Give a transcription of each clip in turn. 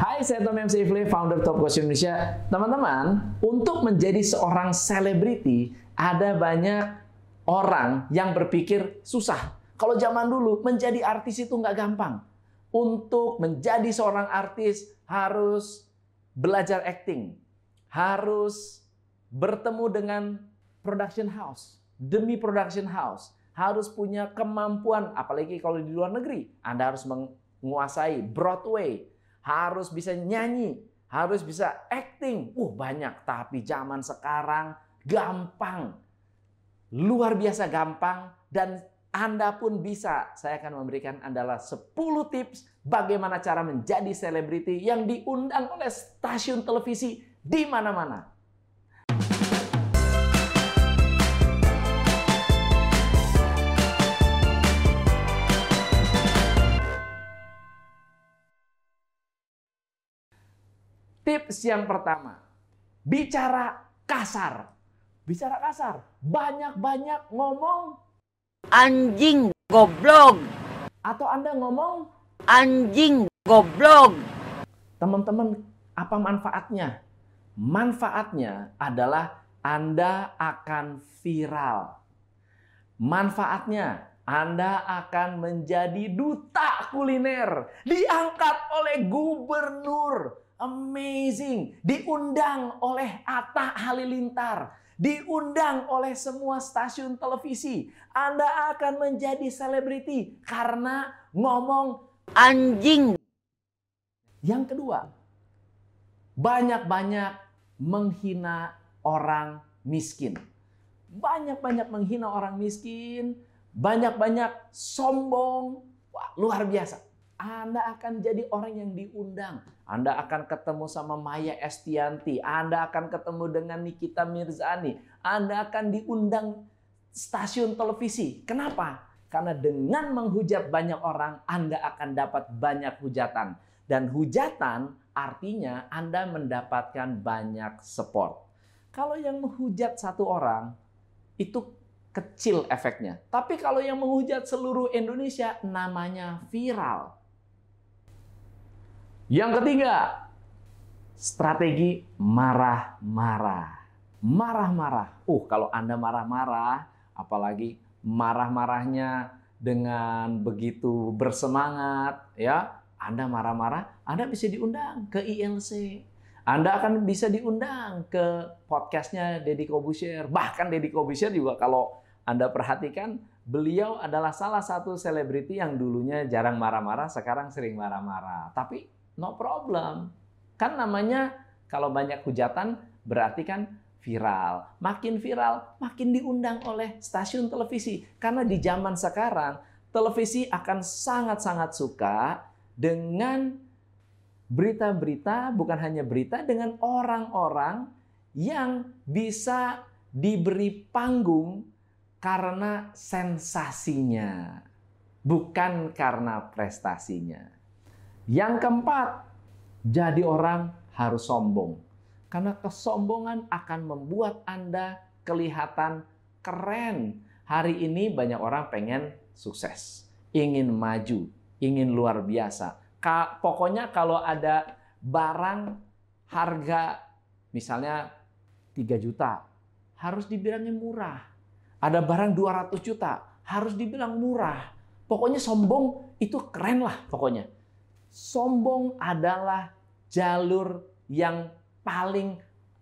Hai, saya Tom MC Ifle, founder Top Coach Indonesia. Teman-teman, untuk menjadi seorang selebriti, ada banyak orang yang berpikir susah. Kalau zaman dulu, menjadi artis itu nggak gampang. Untuk menjadi seorang artis, harus belajar acting. Harus bertemu dengan production house. Demi production house. Harus punya kemampuan, apalagi kalau di luar negeri. Anda harus menguasai Broadway, harus bisa nyanyi, harus bisa acting. Uh, banyak. Tapi zaman sekarang gampang. Luar biasa gampang dan Anda pun bisa. Saya akan memberikan Anda 10 tips bagaimana cara menjadi selebriti yang diundang oleh stasiun televisi di mana-mana. Tips yang pertama, bicara kasar. Bicara kasar, banyak-banyak ngomong anjing goblok atau Anda ngomong anjing goblok. Teman-teman, apa manfaatnya? Manfaatnya adalah Anda akan viral. Manfaatnya anda akan menjadi duta kuliner, diangkat oleh gubernur, Amazing. Diundang oleh Atta Halilintar. Diundang oleh semua stasiun televisi. Anda akan menjadi selebriti karena ngomong anjing. Yang kedua, banyak-banyak menghina orang miskin. Banyak-banyak menghina orang miskin, banyak-banyak sombong. Wah, luar biasa. Anda akan jadi orang yang diundang. Anda akan ketemu sama Maya Estianti. Anda akan ketemu dengan Nikita Mirzani. Anda akan diundang stasiun televisi. Kenapa? Karena dengan menghujat banyak orang, Anda akan dapat banyak hujatan. Dan hujatan artinya Anda mendapatkan banyak support. Kalau yang menghujat satu orang, itu kecil efeknya. Tapi kalau yang menghujat seluruh Indonesia, namanya viral. Yang ketiga, strategi marah-marah. Marah-marah. Uh, kalau Anda marah-marah, apalagi marah-marahnya dengan begitu bersemangat, ya, Anda marah-marah, Anda bisa diundang ke ILC. Anda akan bisa diundang ke podcastnya Deddy Kobusier. Bahkan Deddy Kobusier juga kalau Anda perhatikan, beliau adalah salah satu selebriti yang dulunya jarang marah-marah, sekarang sering marah-marah. Tapi no problem. Kan namanya kalau banyak hujatan berarti kan viral. Makin viral, makin diundang oleh stasiun televisi. Karena di zaman sekarang, televisi akan sangat-sangat suka dengan berita-berita, bukan hanya berita, dengan orang-orang yang bisa diberi panggung karena sensasinya, bukan karena prestasinya. Yang keempat, jadi orang harus sombong. Karena kesombongan akan membuat Anda kelihatan keren. Hari ini banyak orang pengen sukses, ingin maju, ingin luar biasa. Pokoknya kalau ada barang harga misalnya 3 juta, harus dibilangnya murah. Ada barang 200 juta, harus dibilang murah. Pokoknya sombong itu keren lah pokoknya sombong adalah jalur yang paling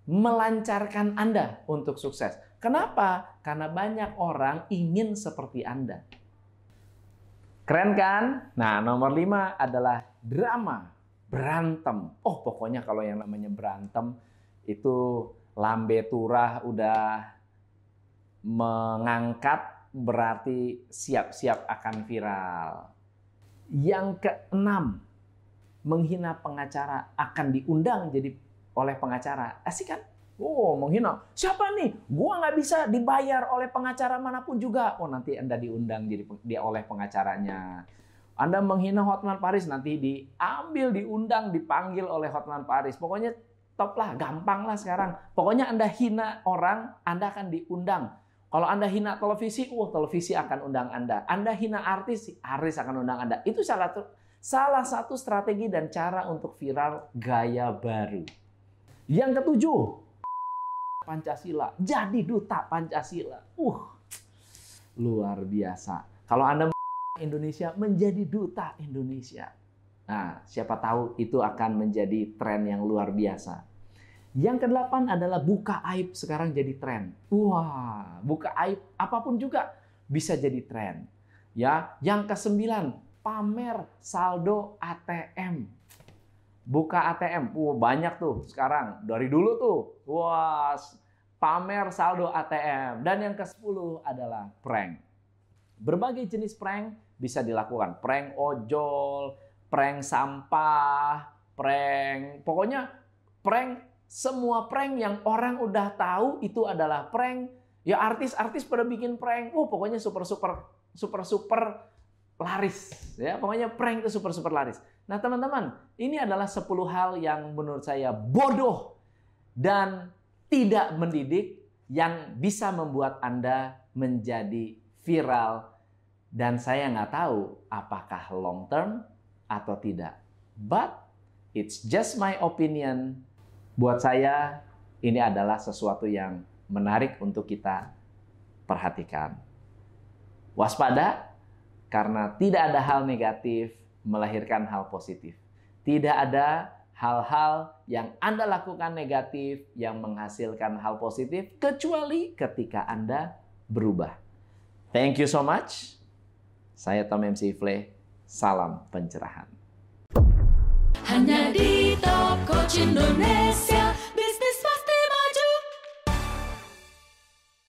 melancarkan Anda untuk sukses. Kenapa? Karena banyak orang ingin seperti Anda. Keren kan? Nah, nomor lima adalah drama, berantem. Oh, pokoknya kalau yang namanya berantem itu lambe turah udah mengangkat berarti siap-siap akan viral. Yang keenam, menghina pengacara akan diundang jadi oleh pengacara. Asik kan? Oh, menghina. Siapa nih? Gua nggak bisa dibayar oleh pengacara mana pun juga. Oh, nanti Anda diundang jadi dia oleh pengacaranya. Anda menghina Hotman Paris nanti diambil, diundang, dipanggil oleh Hotman Paris. Pokoknya top lah, gampang lah sekarang. Pokoknya Anda hina orang, Anda akan diundang. Kalau Anda hina televisi, oh televisi akan undang Anda. Anda hina artis, artis akan undang Anda. Itu salah satu Salah satu strategi dan cara untuk viral gaya baru. Yang ketujuh, Pancasila. Jadi duta Pancasila. Uh, luar biasa. Kalau Anda Indonesia menjadi duta Indonesia. Nah, siapa tahu itu akan menjadi tren yang luar biasa. Yang kedelapan adalah buka aib sekarang jadi tren. Wah, buka aib apa pun juga bisa jadi tren. Ya, yang kesembilan pamer saldo ATM. Buka ATM, wah banyak tuh sekarang. Dari dulu tuh, wah pamer saldo ATM. Dan yang ke-10 adalah prank. Berbagai jenis prank bisa dilakukan. Prank ojol, prank sampah, prank, pokoknya prank semua prank yang orang udah tahu itu adalah prank. Ya artis-artis pada bikin prank. Oh, pokoknya super super super super laris ya. Pokoknya prank itu super super laris. Nah, teman-teman, ini adalah 10 hal yang menurut saya bodoh dan tidak mendidik yang bisa membuat Anda menjadi viral dan saya nggak tahu apakah long term atau tidak. But it's just my opinion Buat saya, ini adalah sesuatu yang menarik untuk kita perhatikan. Waspada, karena tidak ada hal negatif melahirkan hal positif. Tidak ada hal-hal yang Anda lakukan negatif yang menghasilkan hal positif, kecuali ketika Anda berubah. Thank you so much. Saya Tom MC Ifle. Salam pencerahan. Hanya di Top Indonesia